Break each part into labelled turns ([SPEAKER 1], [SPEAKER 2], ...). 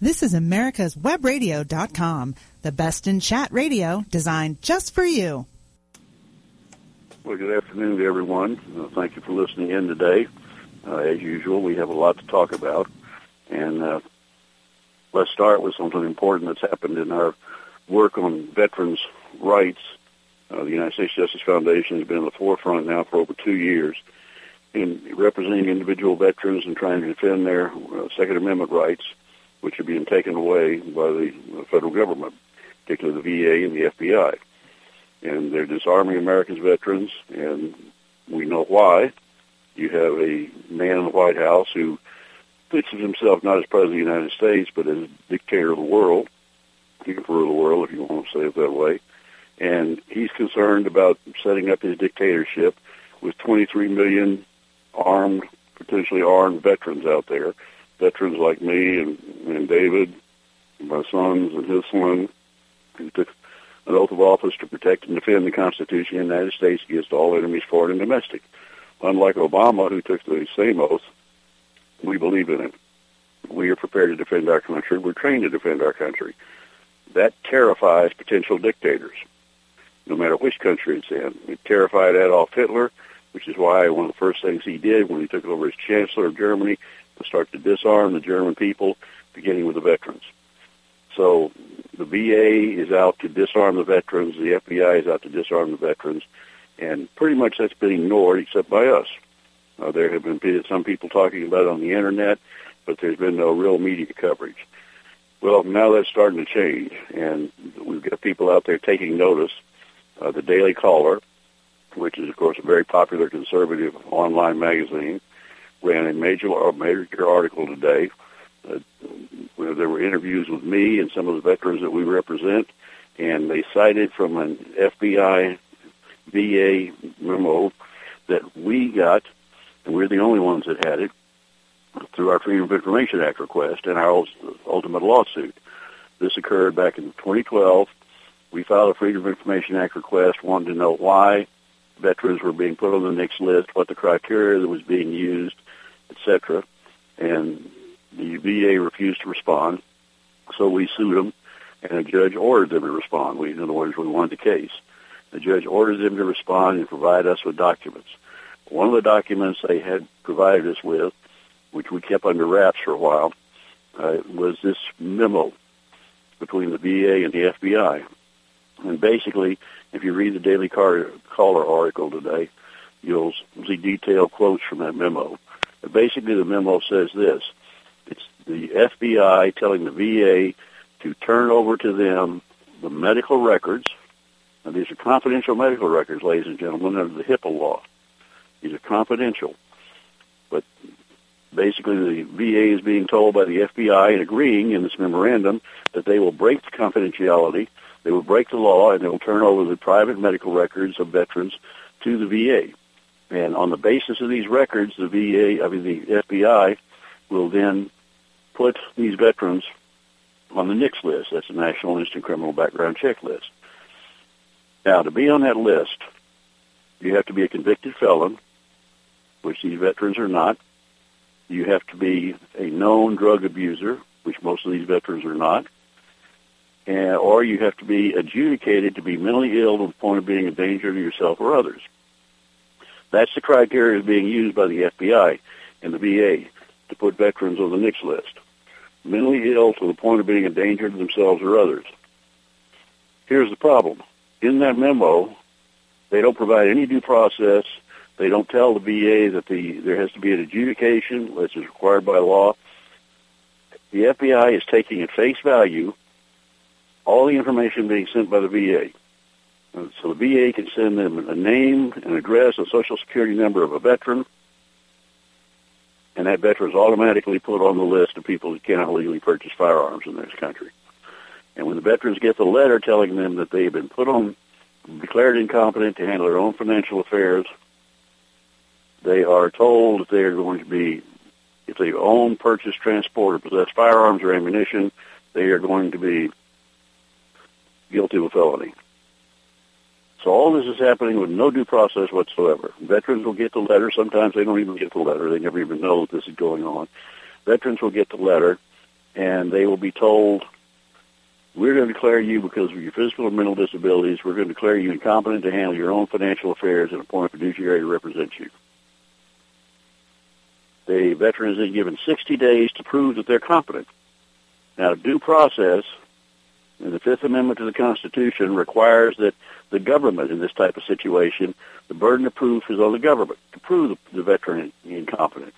[SPEAKER 1] This is America's Webradio.com, the best in chat radio designed just for you.
[SPEAKER 2] Well, good afternoon to everyone. Uh, thank you for listening in today. Uh, as usual, we have a lot to talk about. And uh, let's start with something important that's happened in our work on veterans' rights. Uh, the United States Justice Foundation has been in the forefront now for over two years in representing individual veterans and trying to defend their uh, Second Amendment rights, which are being taken away by the federal government, particularly the VA and the FBI. And they're disarming America's veterans, and we know why. You have a man in the White House who thinks himself not as president of the United States, but as dictator of the world, emperor of the world, if you want to say it that way. And he's concerned about setting up his dictatorship with 23 million armed, potentially armed veterans out there, veterans like me and, and David, and my sons and his son, who took an oath of office to protect and defend the Constitution of the United States against all enemies, foreign and domestic. Unlike Obama, who took the same oath, we believe in it. We are prepared to defend our country. We're trained to defend our country. That terrifies potential dictators, no matter which country it's in. It terrified Adolf Hitler which is why one of the first things he did when he took over as Chancellor of Germany was start to disarm the German people, beginning with the veterans. So the VA is out to disarm the veterans, the FBI is out to disarm the veterans, and pretty much that's been ignored except by us. Uh, there have been some people talking about it on the internet, but there's been no real media coverage. Well, now that's starting to change, and we've got people out there taking notice. Uh, the Daily Caller, which is, of course, a very popular conservative online magazine, ran a major, a major article today. Uh, where there were interviews with me and some of the veterans that we represent, and they cited from an FBI VA memo that we got, and we're the only ones that had it, through our Freedom of Information Act request and our ultimate lawsuit. This occurred back in 2012. We filed a Freedom of Information Act request, wanting to know why veterans were being put on the NICS list, what the criteria that was being used, etc. And the VA refused to respond, so we sued them, and a judge ordered them to respond. We, in other words, we won the case. The judge ordered them to respond and provide us with documents. One of the documents they had provided us with, which we kept under wraps for a while, uh, was this memo between the VA and the FBI. And basically, if you read the Daily Caller article today, you'll see detailed quotes from that memo. Basically, the memo says this. It's the FBI telling the VA to turn over to them the medical records. Now, these are confidential medical records, ladies and gentlemen, under the HIPAA law. These are confidential. But basically, the VA is being told by the FBI and agreeing in this memorandum that they will break the confidentiality they will break the law and they will turn over the private medical records of veterans to the VA. And on the basis of these records, the VA, I mean the FBI, will then put these veterans on the NICS list. That's the National Instant Criminal Background Check list. Now, to be on that list, you have to be a convicted felon, which these veterans are not. You have to be a known drug abuser, which most of these veterans are not and, or you have to be adjudicated to be mentally ill to the point of being a danger to yourself or others. That's the criteria being used by the FBI and the VA to put veterans on the NICS list. Mentally ill to the point of being a danger to themselves or others. Here's the problem. In that memo, they don't provide any due process. They don't tell the VA that the there has to be an adjudication, which is required by law. The FBI is taking at face value all the information being sent by the VA. Uh, so the VA can send them a name, an address, a social security number of a veteran, and that veteran is automatically put on the list of people who cannot legally purchase firearms in this country. And when the veterans get the letter telling them that they've been put on, declared incompetent to handle their own financial affairs, they are told that they are going to be, if they own, purchase, transport, or possess firearms or ammunition, they are going to be guilty of a felony. So all this is happening with no due process whatsoever. Veterans will get the letter. Sometimes they don't even get the letter. They never even know that this is going on. Veterans will get the letter, and they will be told, we're going to declare you because of your physical or mental disabilities, we're going to declare you incompetent to handle your own financial affairs and appoint a fiduciary to represent you. The veteran is then given 60 days to prove that they're competent. Now, due process the Fifth Amendment to the Constitution requires that the government in this type of situation, the burden of proof is on the government to prove the, veteran incompetent.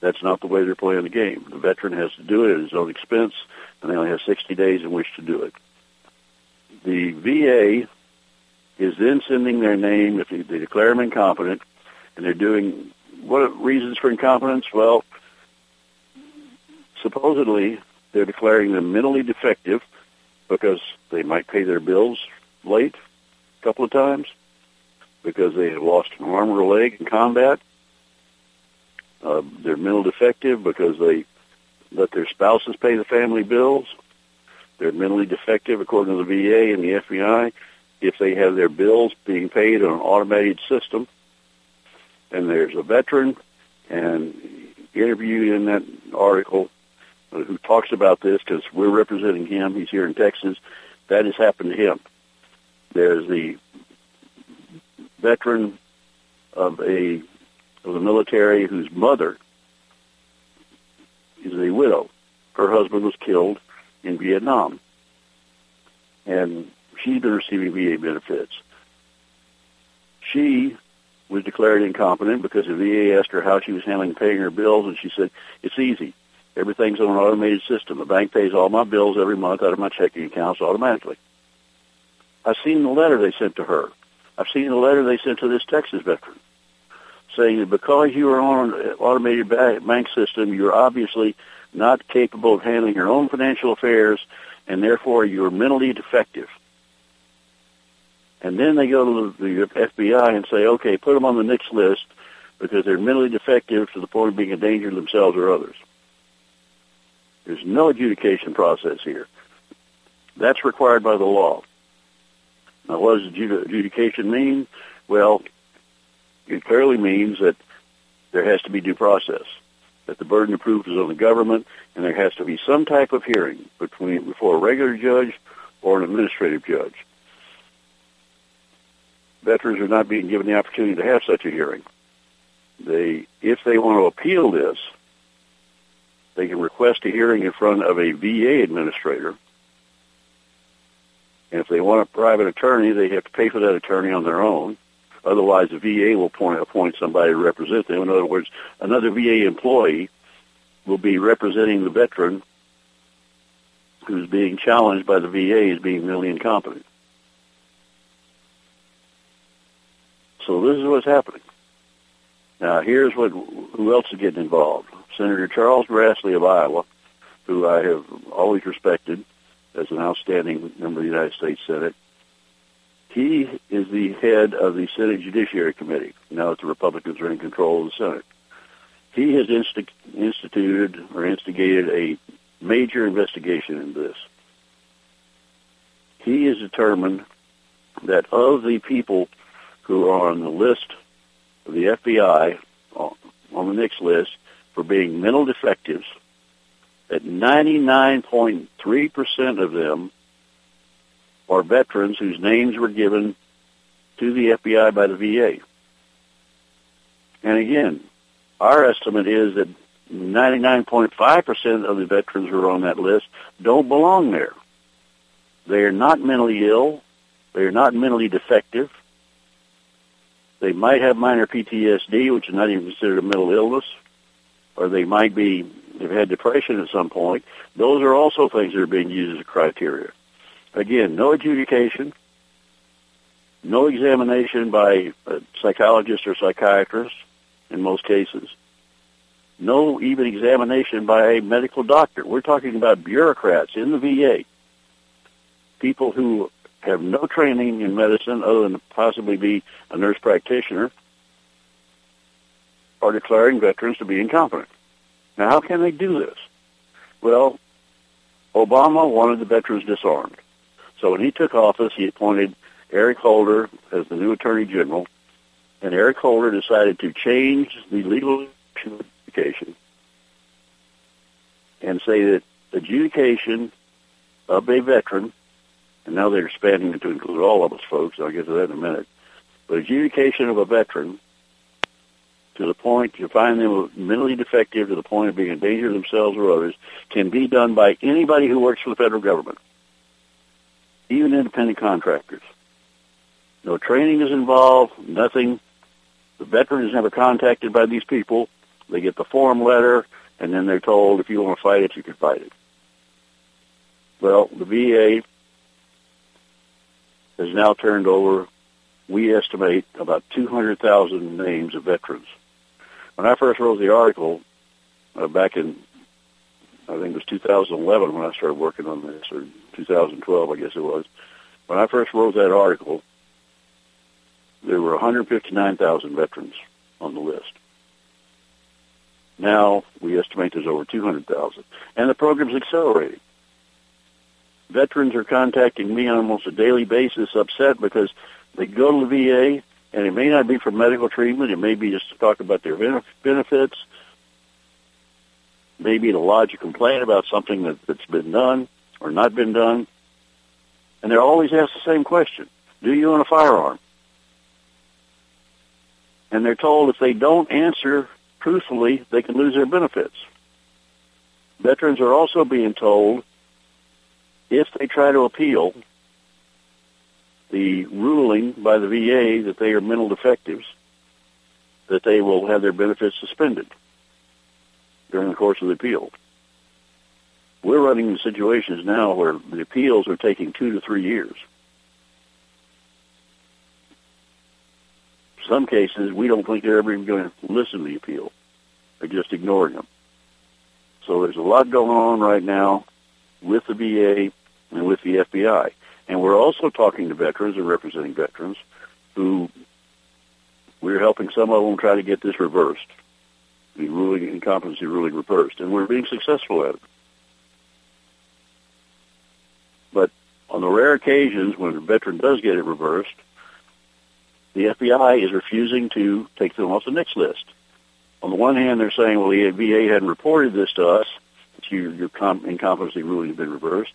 [SPEAKER 2] That's not the way they're playing the game. The veteran has to do it at his own expense, and they only have 60 days in which to do it. The VA is then sending their name, if they declare them incompetent, and they're doing, what are reasons for incompetence? Well, supposedly they're declaring them mentally defective because they might pay their bills late a couple of times, because they have lost an arm or a leg in combat. Uh, they're mental defective because they let their spouses pay the family bills. They're mentally defective, according to the VA and the FBI, if they have their bills being paid on an automated system. And there's a veteran, and interviewed in that article who talks about this because we're representing him. He's here in Texas. That has happened to him. There's the veteran of a of the military whose mother is a widow. Her husband was killed in Vietnam, and she's been receiving VA benefits. She was declared incompetent because the VA asked her how she was handling paying her bills, and she said, "It's easy. Everything's on an automated system. The bank pays all my bills every month out of my checking accounts automatically. I've seen the letter they sent to her. I've seen the letter they sent to this Texas veteran saying that because you are on an automated bank system, you're obviously not capable of handling your own financial affairs, and therefore you're mentally defective. And then they go to the FBI and say, okay, put them on the NICS list because they're mentally defective to the point of being a danger to themselves or others. There's no adjudication process here. That's required by the law. Now, what does adjudication mean? Well, it clearly means that there has to be due process, that the burden of proof is on the government, and there has to be some type of hearing between before a regular judge or an administrative judge. Veterans are not being given the opportunity to have such a hearing. They, if they want to appeal this, they can request a hearing in front of a VA administrator. And if they want a private attorney, they have to pay for that attorney on their own. Otherwise, the VA will appoint, appoint somebody to represent them. In other words, another VA employee will be representing the veteran who's being challenged by the VA as being really incompetent. So this is what's happening. Now, here's what who else is getting involved. Senator Charles Grassley of Iowa, who I have always respected as an outstanding member of the United States Senate. He is the head of the Senate Judiciary Committee now that the Republicans are in control of the Senate. He has insti- instituted or instigated a major investigation into this. He has determined that of the people who are on the list the FBI on the NICS list, for being mental defectives, that 99.3% of them are veterans whose names were given to the FBI by the VA. And again, our estimate is that 99.5% of the veterans who are on that list don't belong there. They are not mentally ill. They are not mentally defective. They might have minor PTSD, which is not even considered a mental illness or they might be have had depression at some point. Those are also things that are being used as a criteria. Again, no adjudication, no examination by a psychologist or psychiatrist in most cases, no even examination by a medical doctor. We're talking about bureaucrats in the VA, people who have no training in medicine other than to possibly be a nurse practitioner are declaring veterans to be incompetent. Now, how can they do this? Well, Obama wanted the veterans disarmed. So when he took office, he appointed Eric Holder as the new Attorney General, and Eric Holder decided to change the legal adjudication and say that adjudication of a veteran, and now they're expanding it to include all of us folks, I'll get to that in a minute, but adjudication of a veteran to the point you find them mentally defective to the point of being a danger to themselves or others can be done by anybody who works for the federal government, even independent contractors. No training is involved, nothing. The veteran is never contacted by these people. They get the form letter, and then they're told if you want to fight it, you can fight it. Well, the VA has now turned over, we estimate, about 200,000 names of veterans. When I first wrote the article uh, back in, I think it was 2011 when I started working on this, or 2012, I guess it was. When I first wrote that article, there were 159,000 veterans on the list. Now we estimate there's over 200,000. And the program's accelerating. Veterans are contacting me on almost a daily basis upset because they go to the VA and it may not be for medical treatment. It may be just to talk about their benefits. Maybe to lodge a complaint about something that, that's been done or not been done. And they're always asked the same question. Do you own a firearm? And they're told if they don't answer truthfully, they can lose their benefits. Veterans are also being told if they try to appeal the ruling by the VA that they are mental defectives, that they will have their benefits suspended during the course of the appeal. We're running into situations now where the appeals are taking two to three years. some cases, we don't think they're ever even going to listen to the appeal. They're just ignoring them. So there's a lot going on right now with the VA and with the FBI. And we're also talking to veterans and representing veterans who we're helping some of them try to get this reversed, the ruling incompetency ruling reversed, and we're being successful at it. But on the rare occasions when a veteran does get it reversed, the FBI is refusing to take them off the NICS list. On the one hand, they're saying, well, the VA hadn't reported this to us. Your, your com- incompetency ruling has been reversed.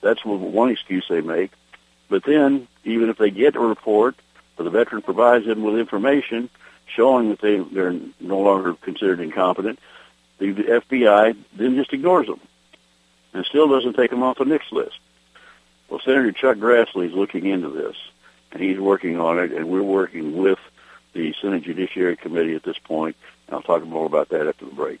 [SPEAKER 2] That's one excuse they make. But then, even if they get a report, or the veteran provides them with information showing that they, they're no longer considered incompetent, the FBI then just ignores them and still doesn't take them off the NICS list. Well, Senator Chuck Grassley is looking into this and he's working on it, and we're working with the Senate Judiciary Committee at this point, and I'll talk more about that after the break.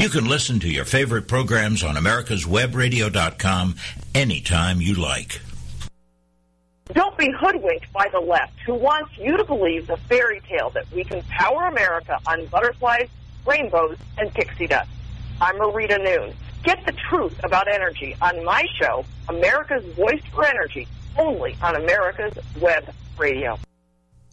[SPEAKER 3] You can listen to your favorite programs on americaswebradio.com anytime you like.
[SPEAKER 4] Don't be hoodwinked by the left who wants you to believe the fairy tale that we can power America on butterflies, rainbows, and pixie dust. I'm Marita Noon. Get the truth about energy on my show, America's Voice for Energy, only on America's Web Radio.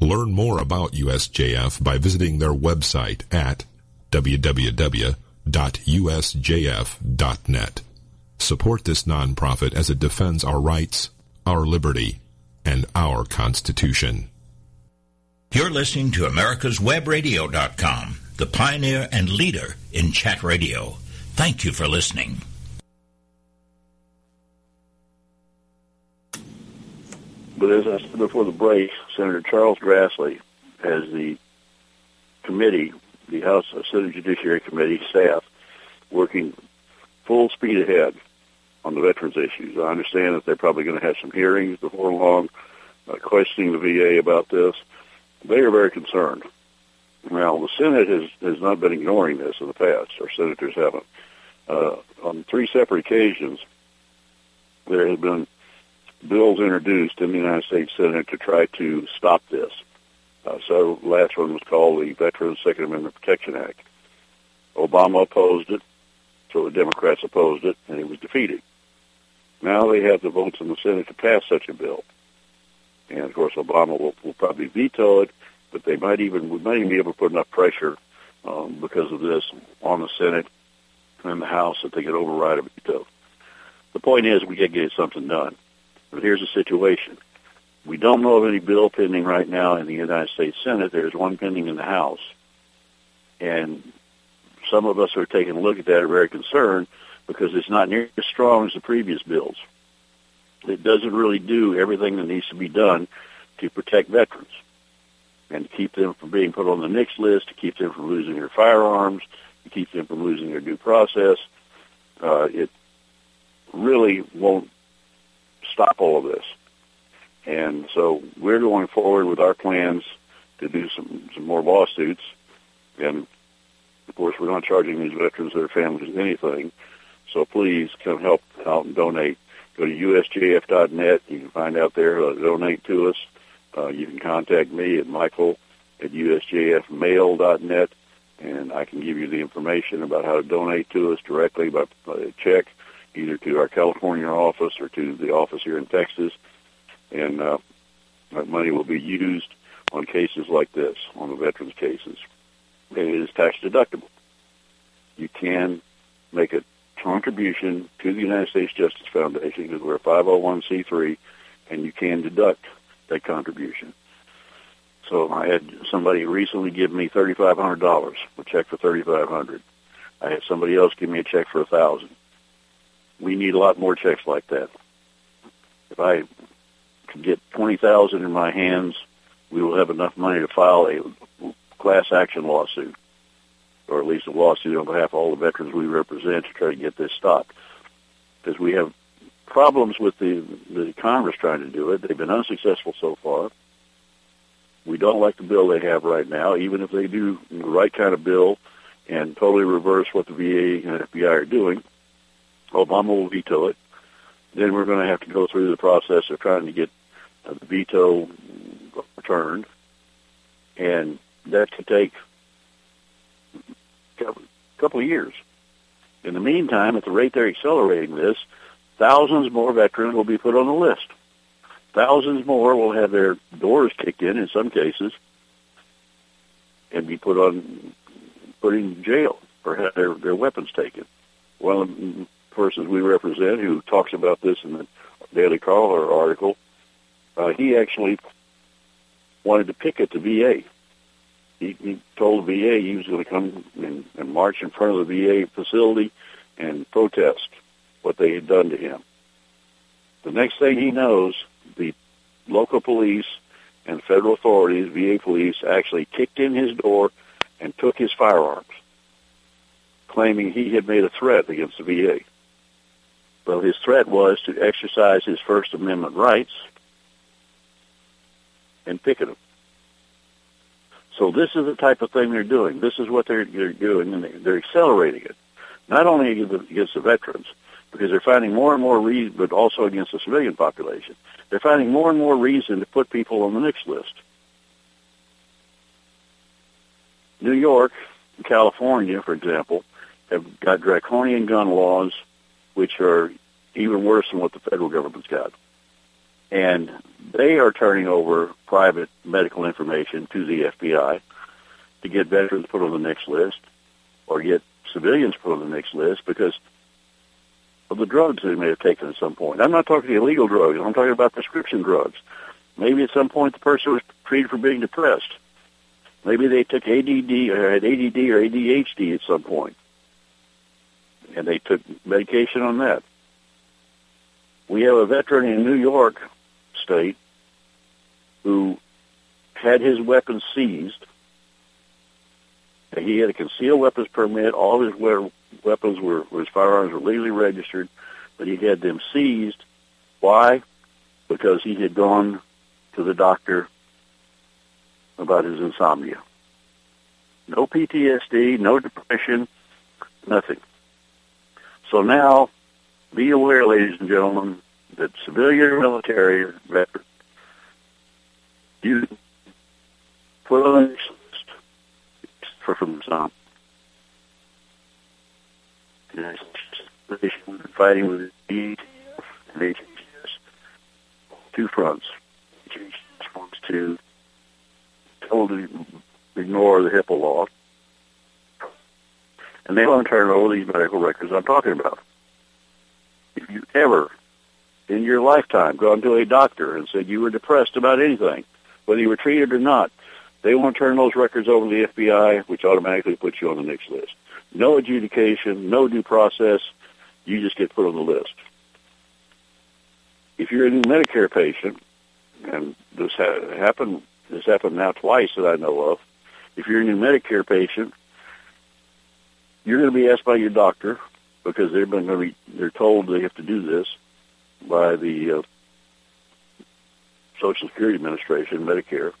[SPEAKER 5] Learn more about USJF by visiting their website at www.usjf.net. Support this nonprofit as it defends our rights, our liberty, and our Constitution.
[SPEAKER 3] You're listening to America'sWebRadio.com, the pioneer and leader in chat radio. Thank you for listening.
[SPEAKER 2] But as I said before the break, Senator Charles Grassley has the committee, the House Senate Judiciary Committee staff, working full speed ahead on the veterans issues. I understand that they're probably going to have some hearings before long, uh, questioning the VA about this. They are very concerned. Now, the Senate has, has not been ignoring this in the past. Our senators haven't. Uh, on three separate occasions, there have been bills introduced in the United States Senate to try to stop this. Uh, so last one was called the Veterans Second Amendment Protection Act. Obama opposed it, so the Democrats opposed it, and it was defeated. Now they have the votes in the Senate to pass such a bill. And of course, Obama will, will probably veto it, but they might even we might even be able to put enough pressure um, because of this on the Senate and the House that they could override a veto. The point is, we to get something done. But here's the situation. We don't know of any bill pending right now in the United States Senate. There's one pending in the House. And some of us are taking a look at that are very concerned because it's not nearly as strong as the previous bills. It doesn't really do everything that needs to be done to protect veterans and to keep them from being put on the NICS list, to keep them from losing their firearms, to keep them from losing their due process. Uh, it really won't stop all of this. And so we're going forward with our plans to do some, some more lawsuits. And of course, we're not charging these veterans or their families anything. So please come help out and donate. Go to usjf.net. You can find out there to donate to us. Uh, you can contact me at michael at usjfmail.net, and I can give you the information about how to donate to us directly by, by check either to our California office or to the office here in Texas. And uh, that money will be used on cases like this, on the veterans cases. It is tax deductible. You can make a contribution to the United States Justice Foundation because we're a 501c3 and you can deduct that contribution. So I had somebody recently give me $3,500, a check for 3500 I had somebody else give me a check for a 1000 we need a lot more checks like that. If I could get 20000 in my hands, we will have enough money to file a class action lawsuit, or at least a lawsuit on behalf of all the veterans we represent to try to get this stopped. Because we have problems with the, the Congress trying to do it. They've been unsuccessful so far. We don't like the bill they have right now, even if they do the right kind of bill and totally reverse what the VA and FBI are doing. Obama will veto it. Then we're going to have to go through the process of trying to get uh, the veto returned, and that could take a couple of years. In the meantime, at the rate they're accelerating this, thousands more veterans will be put on the list. Thousands more will have their doors kicked in in some cases and be put on put in jail or have their, their weapons taken. The persons we represent who talks about this in the Daily Caller article, uh, he actually wanted to picket the VA. He, he told the VA he was going to come and, and march in front of the VA facility and protest what they had done to him. The next thing he knows, the local police and federal authorities, VA police, actually kicked in his door and took his firearms, claiming he had made a threat against the VA. Well, his threat was to exercise his First Amendment rights and picket them. So this is the type of thing they're doing. This is what they're, they're doing, and they're accelerating it. Not only against the veterans, because they're finding more and more reason, but also against the civilian population. They're finding more and more reason to put people on the NICS list. New York California, for example, have got draconian gun laws which are even worse than what the federal government's got. And they are turning over private medical information to the FBI to get veterans put on the NICS list or get civilians put on the NICS list because of the drugs they may have taken at some point. I'm not talking illegal drugs. I'm talking about prescription drugs. Maybe at some point the person was treated for being depressed. Maybe they took ADD uh, or had ADD or ADHD at some point, and they took medication on that. We have a veteran in New York State who had his weapons seized. He had a concealed weapons permit. All his weapons were, his firearms were legally registered, but he had them seized. Why? Because he had gone to the doctor about his insomnia. No PTSD, no depression, nothing. So now, be aware, ladies and gentlemen, that civilian or military veterans, you put on for from some. Fighting with the and two fronts. Wants to totally ignore the HIPAA law, and they want to turn over these medical records I'm talking about. If you ever, in your lifetime, gone to a doctor and said you were depressed about anything, whether you were treated or not, they want to turn those records over to the FBI, which automatically puts you on the NICS list. No adjudication, no due process. You just get put on the list. If you're a new Medicare patient, and this ha- happened, this happened now twice that I know of. If you're a new Medicare patient, you're going to be asked by your doctor because they're going to be they're told they have to do this by the uh, Social Security Administration, Medicare.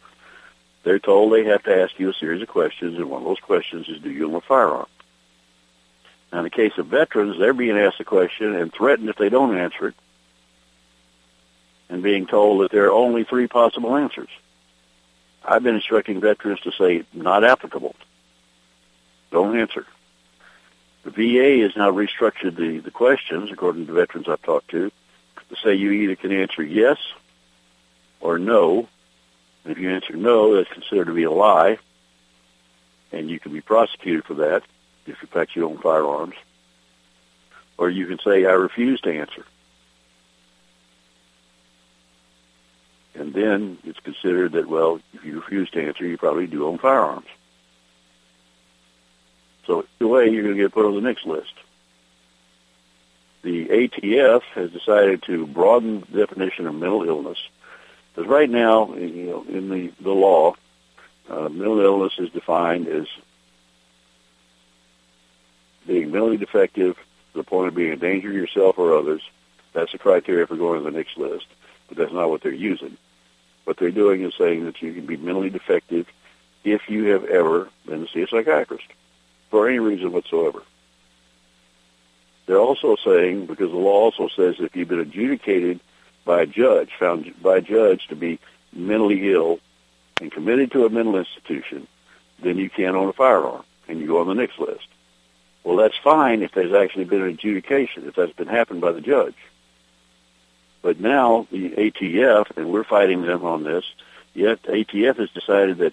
[SPEAKER 2] They're told they have to ask you a series of questions, and one of those questions is, do you own a firearm? Now, in the case of veterans, they're being asked a question and threatened if they don't answer it, and being told that there are only three possible answers. I've been instructing veterans to say, not applicable. Don't answer. VA has now restructured the, the questions, according to veterans I've talked to, to say you either can answer yes or no. And if you answer no, that's considered to be a lie, and you can be prosecuted for that if in fact you own firearms. Or you can say, I refuse to answer. And then it's considered that, well, if you refuse to answer, you probably do own firearms. So either way, you're going to get put on the NICS list. The ATF has decided to broaden the definition of mental illness. Because right now, you know, in the, the law, uh, mental illness is defined as being mentally defective to the point of being a danger to yourself or others. That's the criteria for going to the NICS list, but that's not what they're using. What they're doing is saying that you can be mentally defective if you have ever been to see a psychiatrist for any reason whatsoever. They're also saying, because the law also says if you've been adjudicated by a judge, found by a judge to be mentally ill and committed to a mental institution, then you can't own a firearm and you go on the NICS list. Well, that's fine if there's actually been an adjudication, if that's been happened by the judge. But now the ATF, and we're fighting them on this, yet ATF has decided that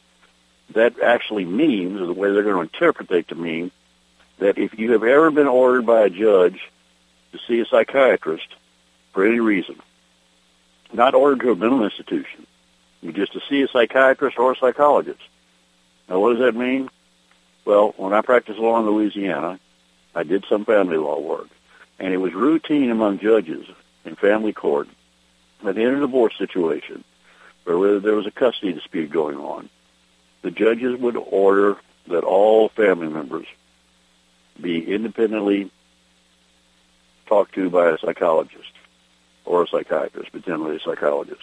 [SPEAKER 2] that actually means, or the way they're going to interpret it to mean, that if you have ever been ordered by a judge to see a psychiatrist for any reason, not ordered to a mental institution, just to see a psychiatrist or a psychologist. Now, what does that mean? Well, when I practiced law in Louisiana, I did some family law work, and it was routine among judges in family court at the end of a divorce situation, or whether there was a custody dispute going on, the judges would order that all family members be independently talked to by a psychologist or a psychiatrist, but generally a psychologist,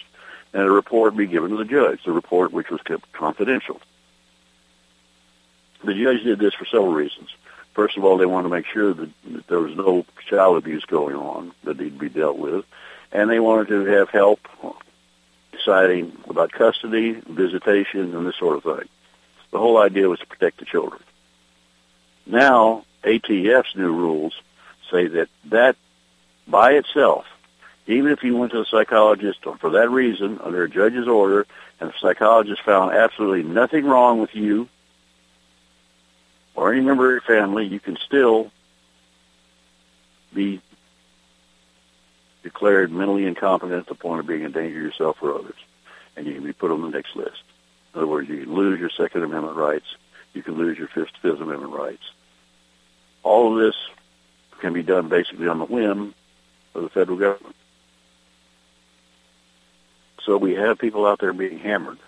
[SPEAKER 2] and a report be given to the judge, the report which was kept confidential. The judge did this for several reasons. First of all, they wanted to make sure that, that there was no child abuse going on that needed to be dealt with, and they wanted to have help deciding about custody, visitation, and this sort of thing. The whole idea was to protect the children. Now, ATF's new rules say that that by itself, even if you went to a psychologist for that reason under a judge's order and the psychologist found absolutely nothing wrong with you or any member of your family, you can still be declared mentally incompetent at the point of being a danger to yourself or others. and you can be put on the NICS list. In other words, you can lose your Second Amendment rights. You can lose your Fifth, Fifth Amendment rights. All of this can be done basically on the whim of the federal government. So we have people out there being hammered.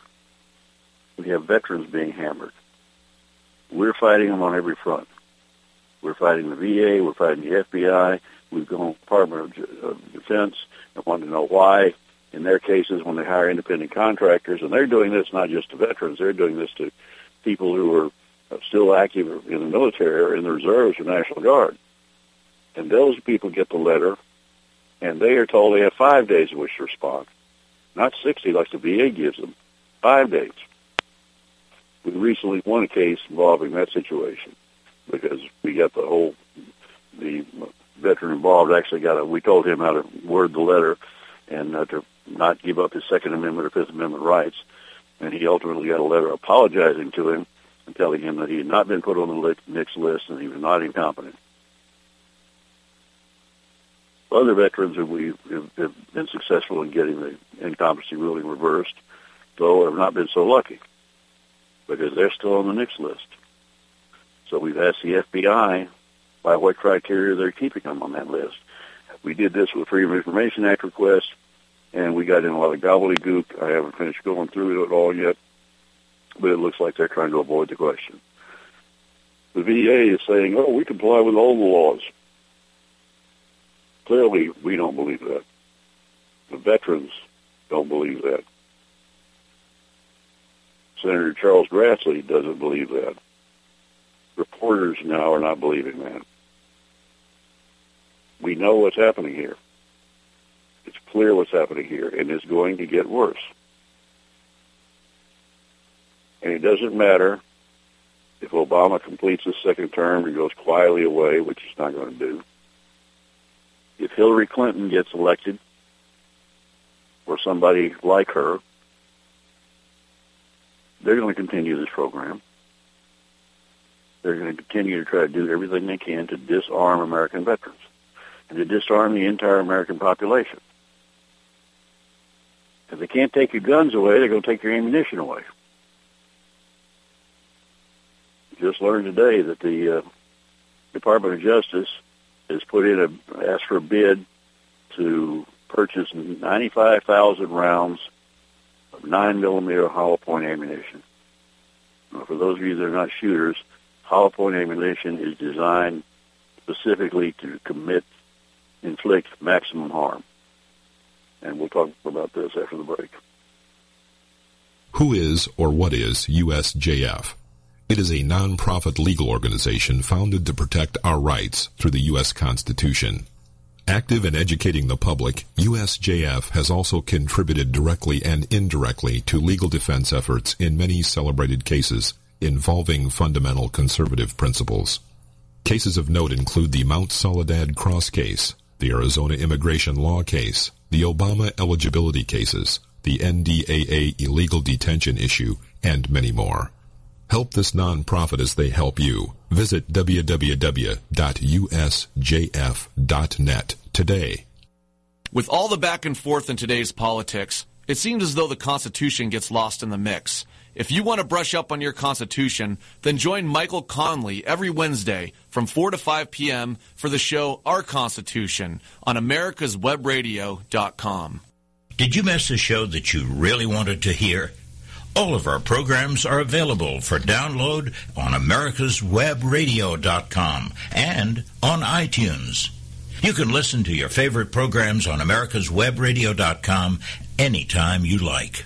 [SPEAKER 2] We have veterans being hammered. We're fighting them on every front. We're fighting the VA. We're fighting the FBI. We've gone to Department of Defense and want to know why, in their cases, when they hire independent contractors, and they're doing this not just to veterans, they're doing this to people who are uh, still active in the military or in the reserves or National Guard. And those people get the letter, and they are told they have five days in which to respond, not 60 like the VA gives them, five days. We recently won a case involving that situation because we got the whole the veteran involved. Actually got a we told him how to word the letter and uh, to not give up his second amendment or fifth amendment rights. And he ultimately got a letter apologizing to him and telling him that he had not been put on the NICS list and he was not incompetent. Other veterans have we have been successful in getting the incompetency ruling reversed though have not been so lucky because they're still on the NICS list. So we've asked the FBI by what criteria they're keeping them on that list. We did this with Freedom of Information Act request, and we got in a lot of gobbledygook. I haven't finished going through it all yet, but it looks like they're trying to avoid the question. The VA is saying, oh, we comply with all the laws. Clearly, we don't believe that. The veterans don't believe that. Senator Charles Grassley doesn't believe that reporters now are not believing that. We know what's happening here. It's clear what's happening here, and it's going to get worse. And it doesn't matter if Obama completes his second term and goes quietly away, which he's not going to do. If Hillary Clinton gets elected, or somebody like her, they're going to continue this program. They're going to continue to try to do everything they can to disarm American veterans and to disarm the entire American population. If they can't take your guns away, they're going to take your ammunition away. Just learned today that the uh, Department of Justice has put in a asked for a bid to purchase 95,000 rounds of 9 millimeter hollow point ammunition. Now, for those of you that are not shooters, hollow point ammunition is designed specifically to commit, inflict maximum harm. And we'll talk about this after the break.
[SPEAKER 5] Who is or what is USJF? It is a non-profit legal organization founded to protect our rights through the U.S. Constitution. Active in educating the public, USJF has also contributed directly and indirectly to legal defense efforts in many celebrated cases involving fundamental conservative principles. Cases of note include the Mount Soledad Cross case, the Arizona immigration law case, the Obama eligibility cases, the NDAA illegal detention issue, and many more. Help this nonprofit as they help you. Visit www.usjf.net today.
[SPEAKER 6] With all the back and forth in today's politics, it seems as though the Constitution gets lost in the mix. If you want to brush up on your Constitution, then join Michael Connelly every Wednesday from 4 to 5 p.m. for the show Our Constitution on americaswebradio.com.
[SPEAKER 3] Did you miss a show that you really wanted to hear? All of our programs are available for download on americaswebradio.com and on iTunes. You can listen to your favorite programs on americaswebradio.com anytime you like.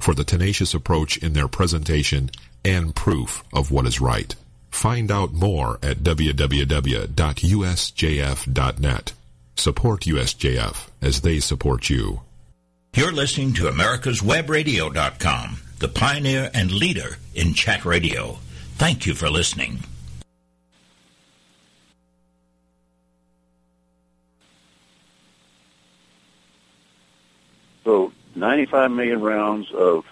[SPEAKER 5] for the tenacious approach in their presentation and proof of what is right. Find out more at www.usjf.net. Support USJF as they support you.
[SPEAKER 3] You're listening to americaswebradio.com the pioneer and leader in chat radio. Thank you for listening.
[SPEAKER 2] So 95 million rounds of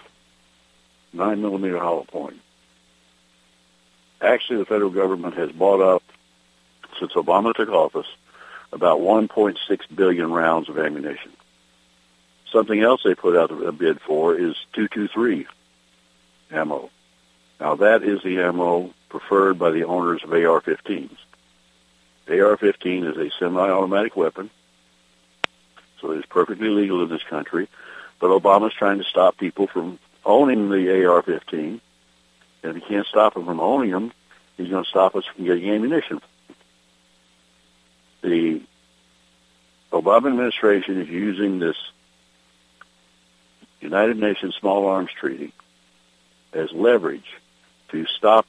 [SPEAKER 2] 9 millimeter hollow point. Actually, the federal government has bought up, since Obama took office, about 1.6 billion rounds of ammunition. Something else they put out a bid for is 223 ammo. Now that is the ammo preferred by the owners of AR-15s. AR-15 is a semi-automatic weapon, so it is perfectly legal in this country. But Obama's trying to stop people from owning the AR-15, and if he can't stop them from owning them, he's going to stop us from getting ammunition. The Obama administration is using this United Nations Small Arms Treaty as leverage to stop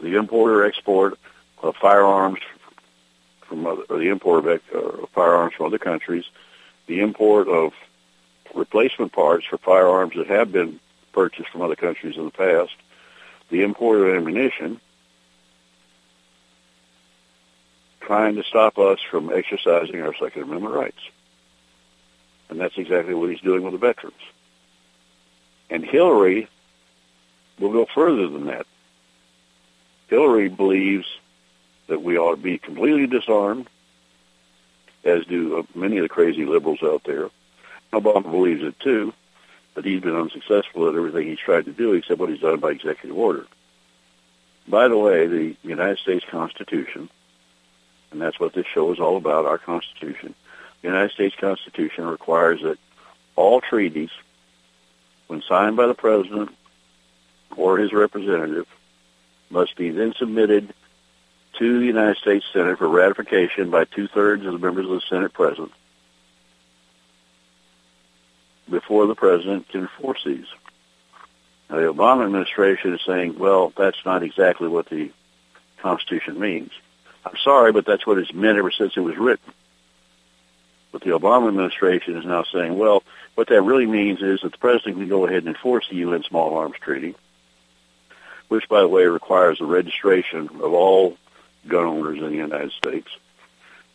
[SPEAKER 2] the import or export of firearms from other, or the import of uh, firearms from other countries, the import of replacement parts for firearms that have been purchased from other countries in the past, the import of ammunition, trying to stop us from exercising our Second Amendment rights. And that's exactly what he's doing with the veterans. And Hillary will go further than that. Hillary believes that we ought to be completely disarmed, as do many of the crazy liberals out there. Obama believes it too, but he's been unsuccessful at everything he's tried to do except what he's done by executive order. By the way, the United States Constitution, and that's what this show is all about, our Constitution, the United States Constitution requires that all treaties, when signed by the President or his representative, must be then submitted to the United States Senate for ratification by two-thirds of the members of the Senate present before the President can enforce these. Now, the Obama administration is saying, well, that's not exactly what the Constitution means. I'm sorry, but that's what it's meant ever since it was written. But the Obama administration is now saying, well, what that really means is that the president can go ahead and enforce the UN Small Arms Treaty, which, by the way, requires the registration of all gun owners in the United States.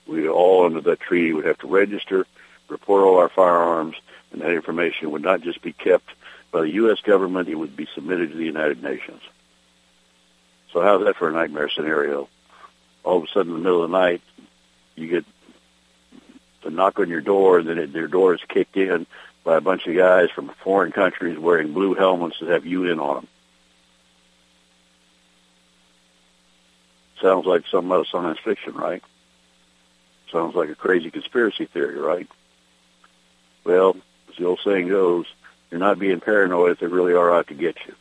[SPEAKER 2] We all, under that treaty, would have to register, report all our firearms, and that information would not just be kept by the U.S. government, it would be submitted to the United Nations. So how's that for a nightmare scenario? All of a sudden, in the middle of the night, you get a knock on your door, and then it, their door is kicked in by a bunch of guys from foreign countries wearing blue helmets that have UN on them. Sounds like some out of science fiction, right? Sounds like a crazy conspiracy theory, right? Well, as the old saying goes, you're not being paranoid if they really are out to get you.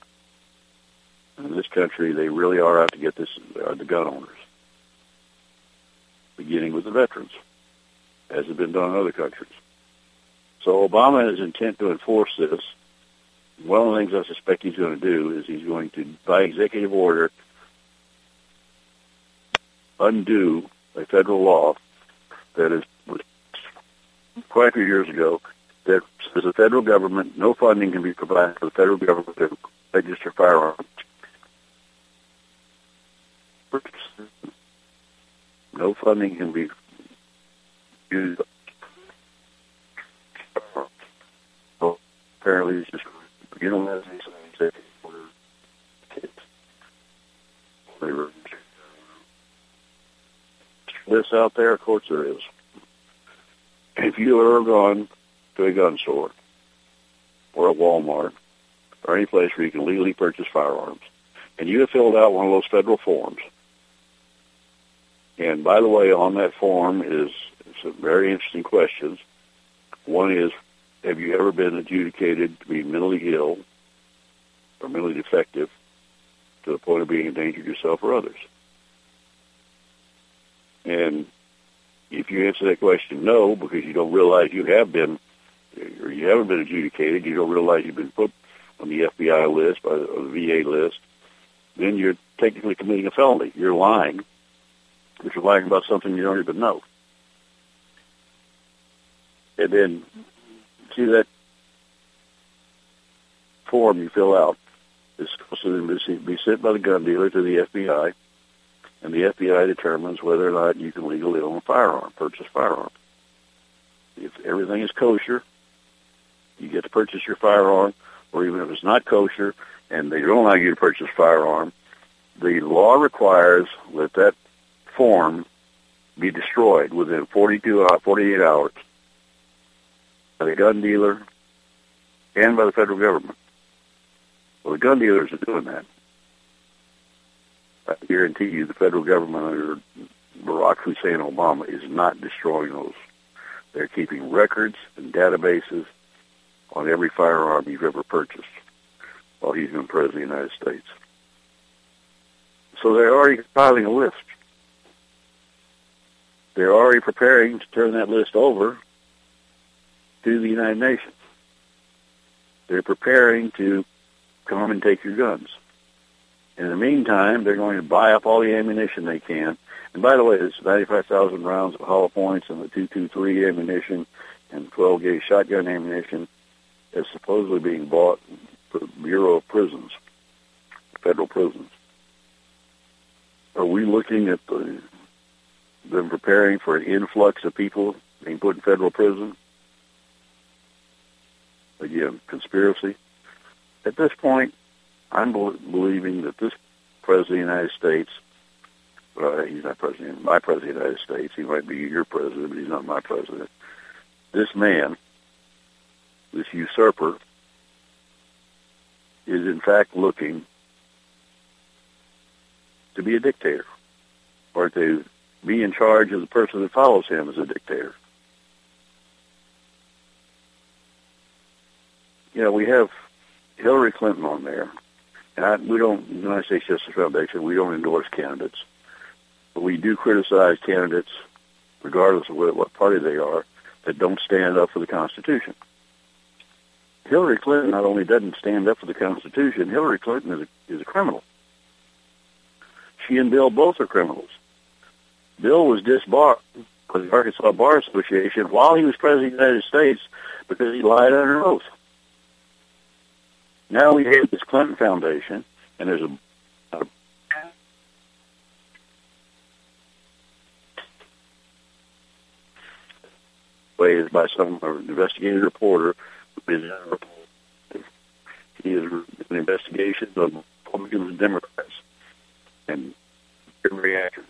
[SPEAKER 2] In this country, they really are out to get this, are the gun owners, beginning with the veterans as has been done in other countries. So Obama is intent to enforce this. One of the things I suspect he's going to do is he's going to, by executive order, undo a federal law that is was quite a few years ago that says the federal government, no funding can be provided for the federal government to register firearms. No funding can be used. Apparently, it's just any kids. They were lists out there? Of course there is. If you are gone to a gun store or a Walmart or any place where you can legally purchase firearms, and you have filled out one of those federal forms, and by the way, on that form is some very interesting questions. One is, have you ever been adjudicated to be mentally ill or mentally defective to the point of being endangered yourself or others? And if you answer that question no, because you don't realize you have been, or you haven't been adjudicated, you don't realize you've been put on the FBI list or the VA list, then you're technically committing a felony. You're lying, but you're lying about something you don't even know. And then, see that form you fill out is supposed to be sent by the gun dealer to the FBI, and the FBI determines whether or not you can legally own a firearm, purchase a firearm. If everything is kosher, you get to purchase your firearm, or even if it's not kosher and they don't allow you to purchase firearm, the law requires that that form be destroyed within 42, uh, 48 hours by the gun dealer and by the federal government. Well, the gun dealers are doing that. I guarantee you the federal government under Barack Hussein Obama is not destroying those. They're keeping records and databases on every firearm you've ever purchased while he's been president of the United States. So they're already compiling a list. They're already preparing to turn that list over to the United Nations. They're preparing to come and take your guns. In the meantime, they're going to buy up all the ammunition they can. And by the way, it's 95,000 rounds of hollow points and the 223 ammunition and 12 gauge shotgun ammunition is supposedly being bought for Bureau of Prisons, federal prisons. Are we looking at the, them preparing for an influx of people being put in federal prison? Again, conspiracy. At this point, I'm believing that this president of the United States, uh, he's not president, my president of the United States, he might be your president, but he's not my president. This man, this usurper, is in fact looking to be a dictator or to be in charge of the person that follows him as a dictator. You know, we have Hillary Clinton on there. And I, we don't, United States Justice Foundation, we don't endorse candidates. But we do criticize candidates, regardless of what, what party they are, that don't stand up for the Constitution. Hillary Clinton not only doesn't stand up for the Constitution, Hillary Clinton is a, is a criminal. She and Bill both are criminals. Bill was disbarred by the Arkansas Bar Association while he was president of the United States because he lied under oath. Now we have this Clinton Foundation, and there's a, a way by some investigative reporter is he is an investigation of Republicans and Democrats, and very accurate.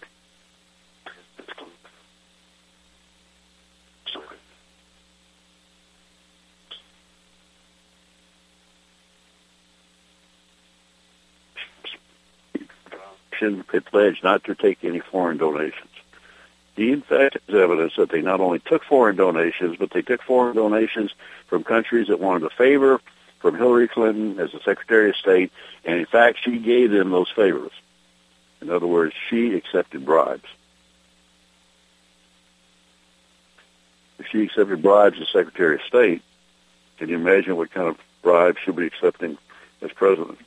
[SPEAKER 2] had pledged not to take any foreign donations. He, in fact, has evidence that they not only took foreign donations, but they took foreign donations from countries that wanted a favor from Hillary Clinton as the Secretary of State, and in fact, she gave them those favors. In other words, she accepted bribes. If she accepted bribes as Secretary of State, can you imagine what kind of bribes she'll be accepting as president?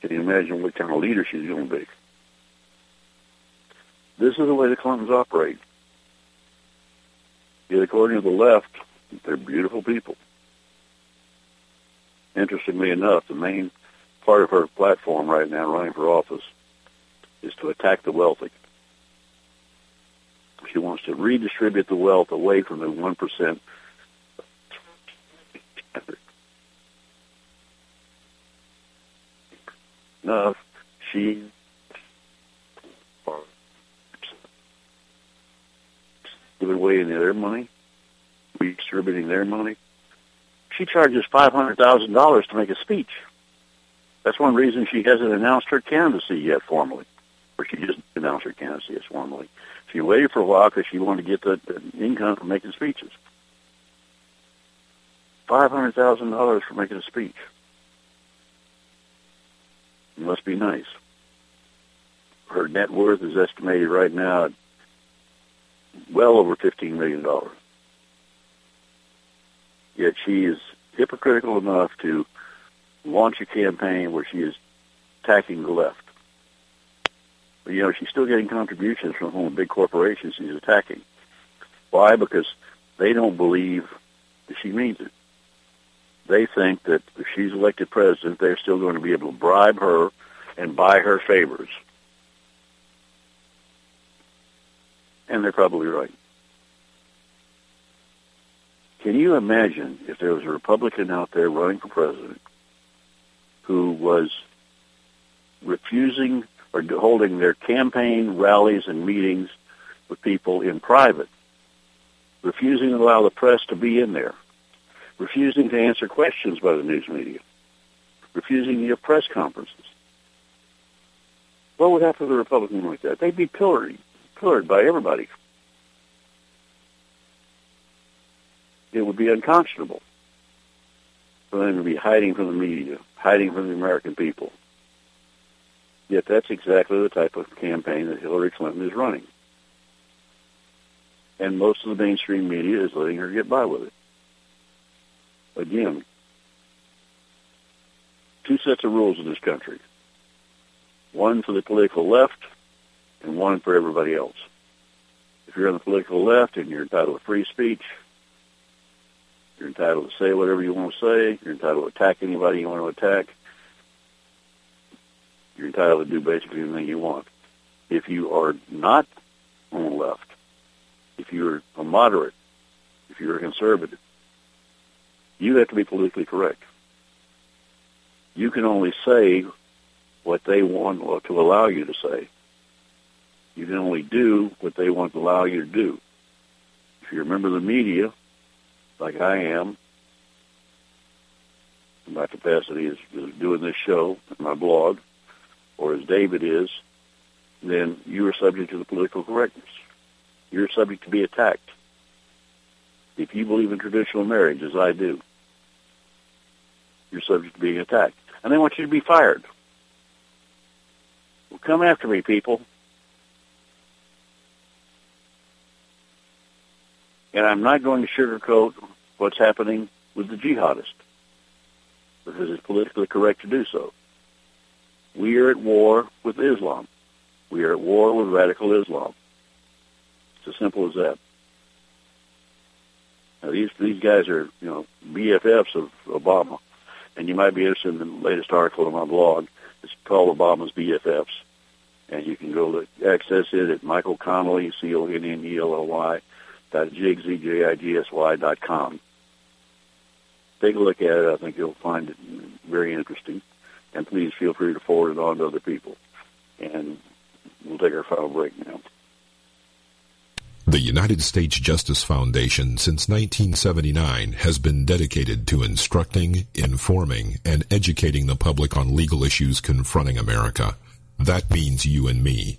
[SPEAKER 2] Can you imagine what kind of leader she's going to be? This is the way the Clintons operate. Yet according to the left, they're beautiful people. Interestingly enough, the main part of her platform right now running for office is to attack the wealthy. She wants to redistribute the wealth away from the 1% enough, she giving away their money, redistributing their money. She charges five hundred thousand dollars to make a speech. That's one reason she hasn't announced her candidacy yet formally, or she just announced her candidacy as formally. She waited for a while because she wanted to get the, the income from making speeches. Five hundred thousand dollars for making a speech. It must be nice. Her net worth is estimated right now at well over $15 million. Yet she is hypocritical enough to launch a campaign where she is attacking the left. But, you know, she's still getting contributions from the big corporations she's attacking. Why? Because they don't believe that she means it. they think that if she's elected president, they're still going to be able to bribe her and buy her favors. And they're probably right. Can you imagine if there was a Republican out there running for president who was refusing or holding their campaign rallies and meetings with people in private, refusing to allow the press to be in there, refusing to answer questions by the news media, refusing to give press conferences. What would happen to a Republican like that? They'd be pillared, by everybody. It would be unconscionable for them to be hiding from the media, hiding from the American people. Yet that's exactly the type of campaign that Hillary Clinton is running. And most of the mainstream media is letting her get by with it. Again, two sets of rules in this country. One for the political left and one for everybody else. If you're on the political left and you're entitled to free speech, you're entitled to say whatever you want to say. You're entitled to attack anybody you want to attack. You're entitled to do basically anything you want. If you are not on the left, if you're a moderate, if you're a conservative, you have to be politically correct. You can only say what they want to allow you to say. You can only do what they want to allow you to do. If you're a member of the media, like I am, my capacity as doing this show, and my blog, or as David is, then you are subject to the political correctness. You're subject to be attacked. If you believe in traditional marriage, as I do, you're subject to being attacked. And they want you to be fired. Well, come after me, people. And I'm not going to sugarcoat what's happening with the jihadist because it's politically correct to do so. We are at war with Islam. We are at war with radical Islam. It's as simple as that. Now, these these guys are you know BFFs of Obama, and you might be interested in the latest article on my blog. It's called Obama's BFFs, and you can go to access it at Michael Connelly C O N N E L L Y dot jigsy dot com. Take a look at it. I think you'll find it very interesting and please feel free to forward it on to other people. And we'll take our final break now.
[SPEAKER 5] The United States Justice Foundation since 1979 has been dedicated to instructing, informing, and educating the public on legal issues confronting America. That means you and me.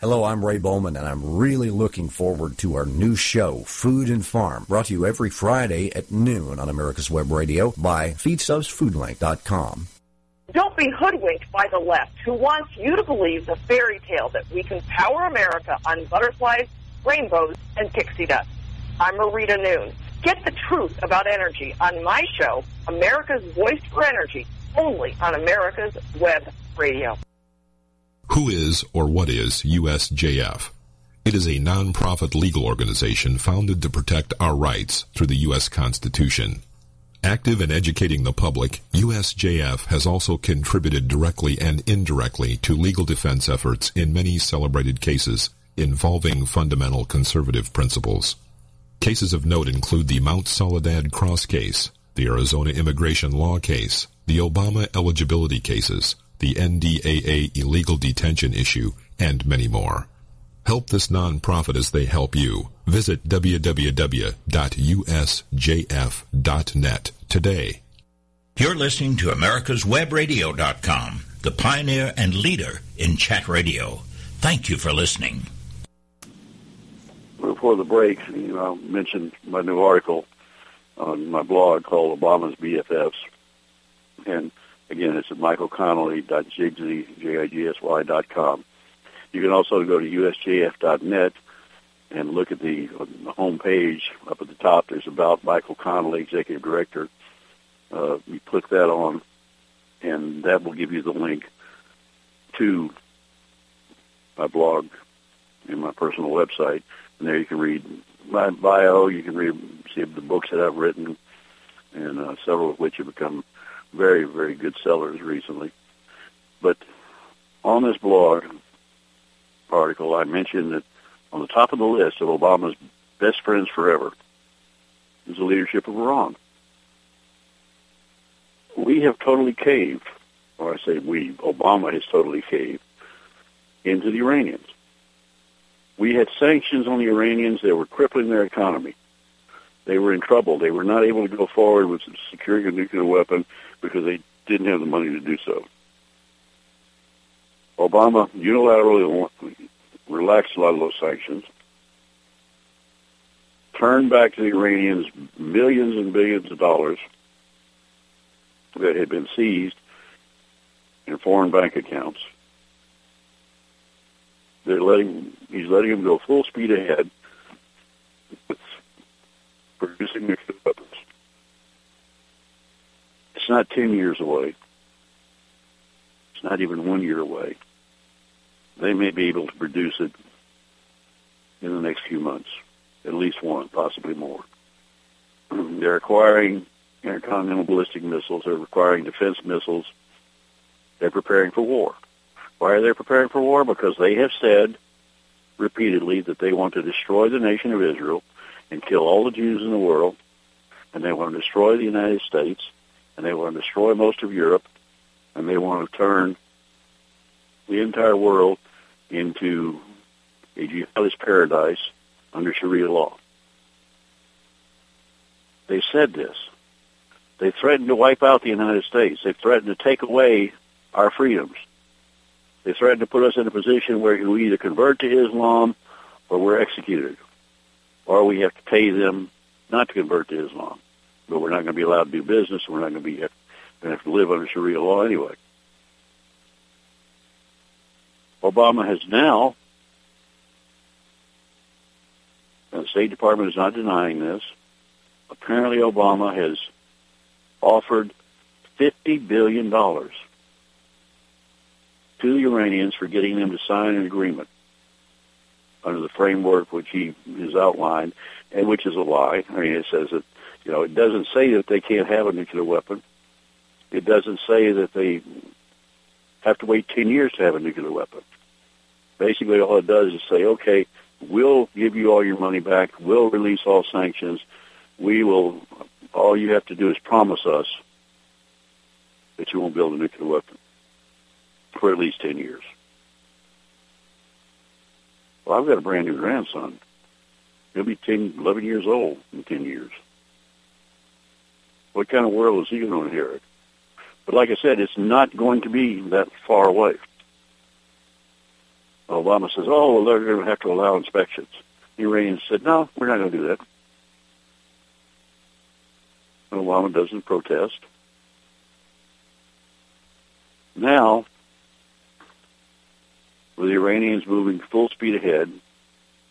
[SPEAKER 7] Hello, I'm Ray Bowman, and I'm really looking forward to our new show, Food and Farm, brought to you every Friday at noon on America's Web Radio by FeedstuffsFoodLink.com.
[SPEAKER 4] Don't be hoodwinked by the left, who wants you to believe the fairy tale that we can power America on butterflies, rainbows, and pixie dust. I'm Marita Noon. Get the truth about energy on my show, America's Voice for Energy, only on America's Web Radio.
[SPEAKER 5] Who is or what is USJF? It is a nonprofit legal organization founded to protect our rights through the U.S. Constitution. Active in educating the public, USJF has also contributed directly and indirectly to legal defense efforts in many celebrated cases involving fundamental conservative principles. Cases of note include the Mount Soledad Cross case, the Arizona immigration law case, the Obama eligibility cases, the NDAA illegal detention issue, and many more. Help this nonprofit as they help you. Visit www.usjf.net today.
[SPEAKER 3] You're listening to americaswebradio.com, the pioneer and leader in chat radio. Thank you for listening.
[SPEAKER 2] Before the break, you know, I mentioned my new article on my blog called Obama's BFFs. And again, it's at michaelconnelly.jigsy.com. You can also go to usjf.net and look at the, the home page up at the top. There's about Michael Connelly, Executive Director. Uh, you click that on, and that will give you the link to my blog and my personal website. And there you can read my bio. You can read see the books that I've written, and uh, several of which have become very, very good sellers recently. But on this blog article, I mentioned that on the top of the list of Obama's best friends forever is the leadership of Iran. We have totally caved, or I say we, Obama has totally caved into the Iranians. We had sanctions on the Iranians that were crippling their economy. They were in trouble. They were not able to go forward with securing a nuclear weapon because they didn't have the money to do so. Obama unilaterally relaxed a lot of those sanctions, turned back to the Iranians millions and billions of dollars that had been seized in foreign bank accounts. They're letting he's letting them go full speed ahead with producing nuclear weapons. It's not ten years away. It's not even one year away. They may be able to produce it in the next few months, at least one, possibly more. They're acquiring intercontinental ballistic missiles. They're acquiring defense missiles. They're preparing for war. Why are they preparing for war? Because they have said repeatedly that they want to destroy the nation of Israel and kill all the Jews in the world, and they want to destroy the United States, and they want to destroy most of Europe, and they want to turn the entire world into a jihadist paradise under Sharia law. They said this. They threatened to wipe out the United States. They threatened to take away our freedoms. They threatened to put us in a position where we either convert to Islam or we're executed. Or we have to pay them not to convert to Islam. But we're not going to be allowed to do business. We're not going to be going to have to live under Sharia law anyway. Obama has now, and the State Department is not denying this, apparently Obama has offered $50 billion to the Iranians for getting them to sign an agreement under the framework which he has outlined, and which is a lie. I mean, it says that, you know, it doesn't say that they can't have a nuclear weapon. It doesn't say that they have to wait 10 years to have a nuclear weapon. Basically, all it does is say, okay, we'll give you all your money back. We'll release all sanctions. We will, all you have to do is promise us that you won't build a nuclear weapon for at least 10 years. Well, I've got a brand new grandson. He'll be 10, 11 years old in 10 years. What kind of world is he going to inherit? But like I said, it's not going to be that far away. Obama says, oh, well, they're going to have to allow inspections. The Iranians said, no, we're not going to do that. Obama doesn't protest. Now, with the Iranians moving full speed ahead,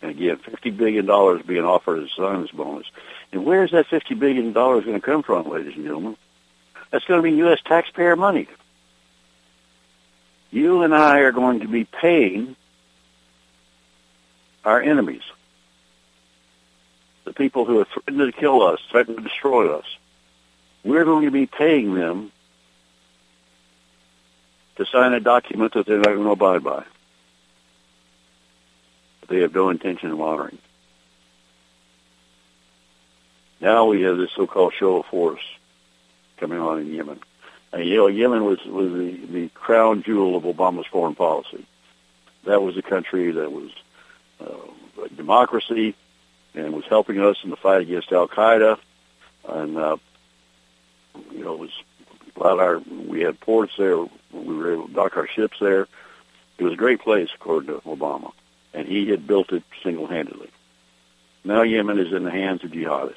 [SPEAKER 2] and again, $50 billion being offered as a signing bonus. And where is that $50 billion going to come from, ladies and gentlemen? That's going to be U.S. taxpayer money. You and I are going to be paying our enemies, the people who have threatened to kill us, threatened to destroy us. We're going to be paying them to sign a document that they're not going to abide by. They have no intention of honoring. Now we have this so-called show of force coming on in Yemen. And, you know, Yemen was, was the, the crown jewel of Obama's foreign policy. That was a country that was uh, democracy and was helping us in the fight against Al Qaeda. And uh, you know, it was a of our we had ports there. We were able to dock our ships there. It was a great place, according to Obama, and he had built it single-handedly. Now Yemen is in the hands of jihadists.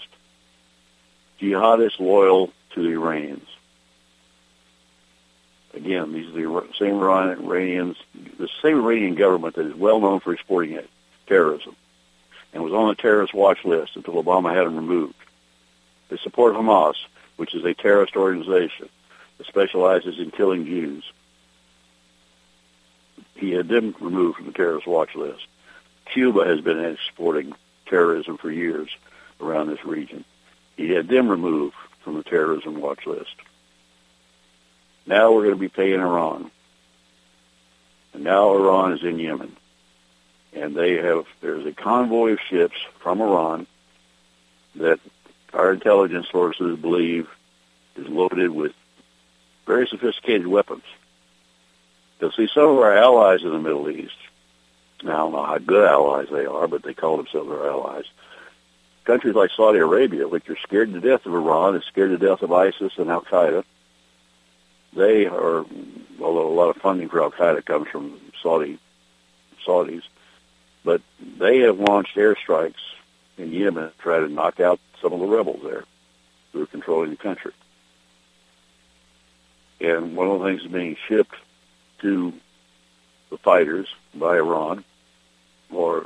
[SPEAKER 2] jihadists loyal to the Iranians. Again, these are the same Iranians, the same Iranian government that is well known for exporting it, terrorism and was on the terrorist watch list until Obama had them removed. They support Hamas, which is a terrorist organization that specializes in killing Jews. He had them removed from the terrorist watch list. Cuba has been exporting terrorism for years around this region. He had them removed from the terrorism watch list. Now we're going to be paying Iran. And now Iran is in Yemen. And they have, there's a convoy of ships from Iran that our intelligence sources believe is loaded with very sophisticated weapons. You'll see some of our allies in the Middle East. Now, I don't know how good allies they are, but they call themselves our allies. Countries like Saudi Arabia, which are scared to death of Iran and scared to death of ISIS and Al Qaeda, they are, although a lot of funding for Al Qaeda comes from Saudi Saudis, but they have launched airstrikes in Yemen to try to knock out some of the rebels there who are controlling the country. And one of the things being shipped to the fighters by Iran are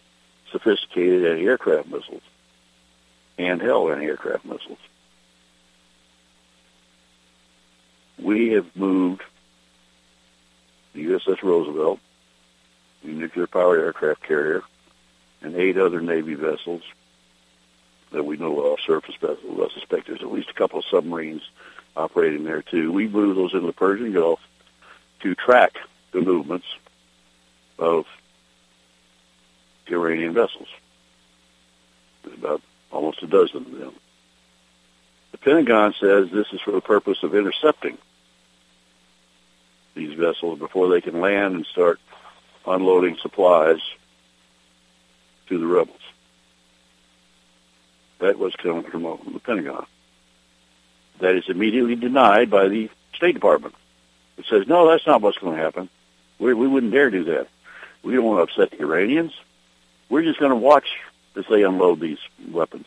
[SPEAKER 2] sophisticated anti-aircraft missiles, handheld anti-aircraft missiles. we have moved the USS Roosevelt, the nuclear-powered aircraft carrier, and eight other Navy vessels that we know of, surface vessels. I suspect there's at least a couple of submarines operating there too. We moved those into the Persian Gulf to track the movements of Iranian vessels. There's about almost a dozen of them. The Pentagon says this is for the purpose of intercepting these vessels before they can land and start unloading supplies to the rebels. That was coming from the Pentagon. That is immediately denied by the State Department. It says, no, that's not what's going to happen. We, we wouldn't dare do that. We don't want to upset the Iranians. We're just going to watch as they unload these weapons.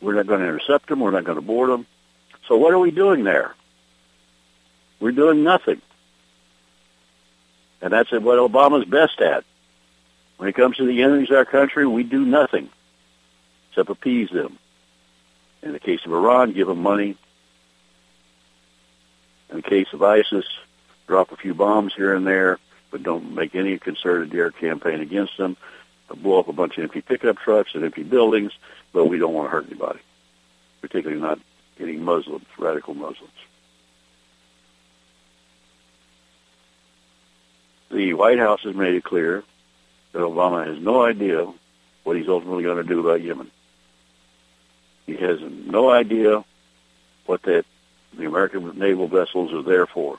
[SPEAKER 2] We're not going to intercept them. We're not going to board them. So what are we doing there? We're doing nothing. And that's what Obama's best at. When it comes to the enemies of our country, we do nothing except appease them. In the case of Iran, give them money. In the case of ISIS, drop a few bombs here and there, but don't make any concerted air campaign against them. Blow up a bunch of empty pickup trucks and empty buildings, but we don't want to hurt anybody, particularly not any Muslims, radical Muslims. The White House has made it clear that Obama has no idea what he's ultimately going to do about Yemen. He has no idea what that the American naval vessels are there for.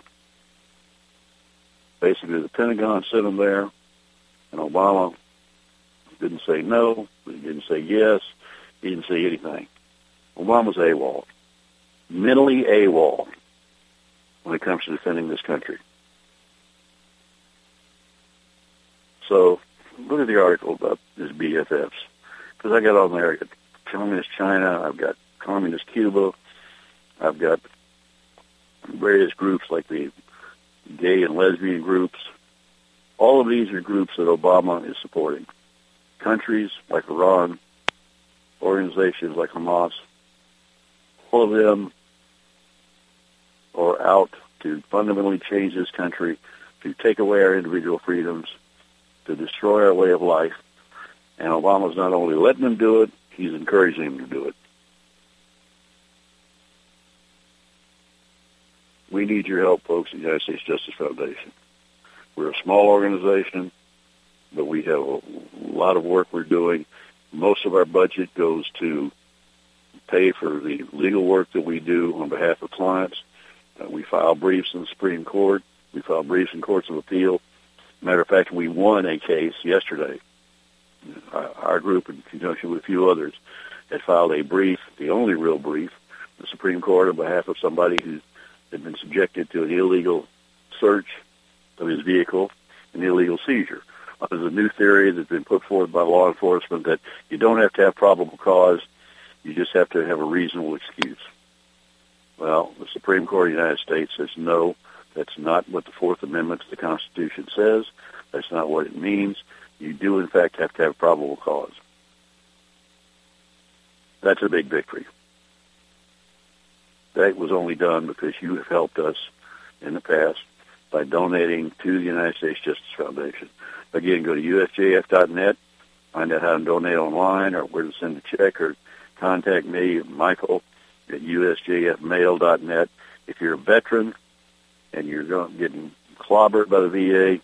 [SPEAKER 2] Basically, the Pentagon sent them there, and Obama didn't say no, he didn't say yes, he didn't say anything. Obama's AWOL, mentally AWOL when it comes to defending this country. So look at the article about his BFFs. Because I got I got Communist China, I've got Communist Cuba, I've got various groups like the gay and lesbian groups. All of these are groups that Obama is supporting. Countries like Iran, organizations like Hamas, all of them are out to fundamentally change this country, to take away our individual freedoms, to destroy our way of life. And Obama's not only letting them do it, he's encouraging them to do it. We need your help, folks, at the United States Justice Foundation. We're a small organization, but we have a lot of work we're doing. Most of our budget goes to pay for the legal work that we do on behalf of clients. Uh, we file briefs in the Supreme Court. We file briefs in courts of appeal. Matter of fact, we won a case yesterday. Our group, in conjunction with a few others, had filed a brief, the only real brief, the Supreme Court on behalf of somebody who had been subjected to an illegal search of his vehicle, an illegal seizure. Uh, there's a new theory that's been put forth by law enforcement that you don't have to have probable cause You just have to have a reasonable excuse. Well, the Supreme Court of the United States says no, that's not what the Fourth Amendment to the Constitution says. That's not what it means. You do, in fact, have to have probable cause. That's a big victory. That was only done because you have helped us in the past by donating to the United States Justice Foundation. Again, go to usjf.net, find out how to donate online or where to send a check or contact me, Michael, at usjfmail.net. If you're a veteran and you're getting clobbered by the VA,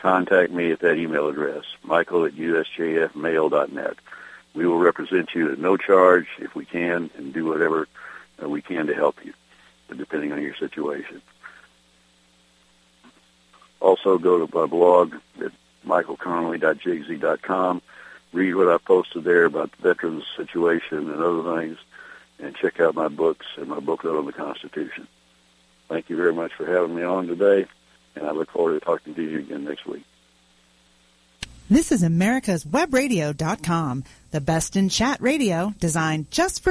[SPEAKER 2] contact me at that email address, michael at usjfmail.net. We will represent you at no charge if we can and do whatever we can to help you, depending on your situation. Also, go to my blog at michaelconnelly.jigsy.com. Read what I posted there about the veterans situation and other things, and check out my books and my booklet on the Constitution. Thank you very much for having me on today, and I look forward to talking to you again next week.
[SPEAKER 1] This is America's Webradio.com, the best in chat radio designed just for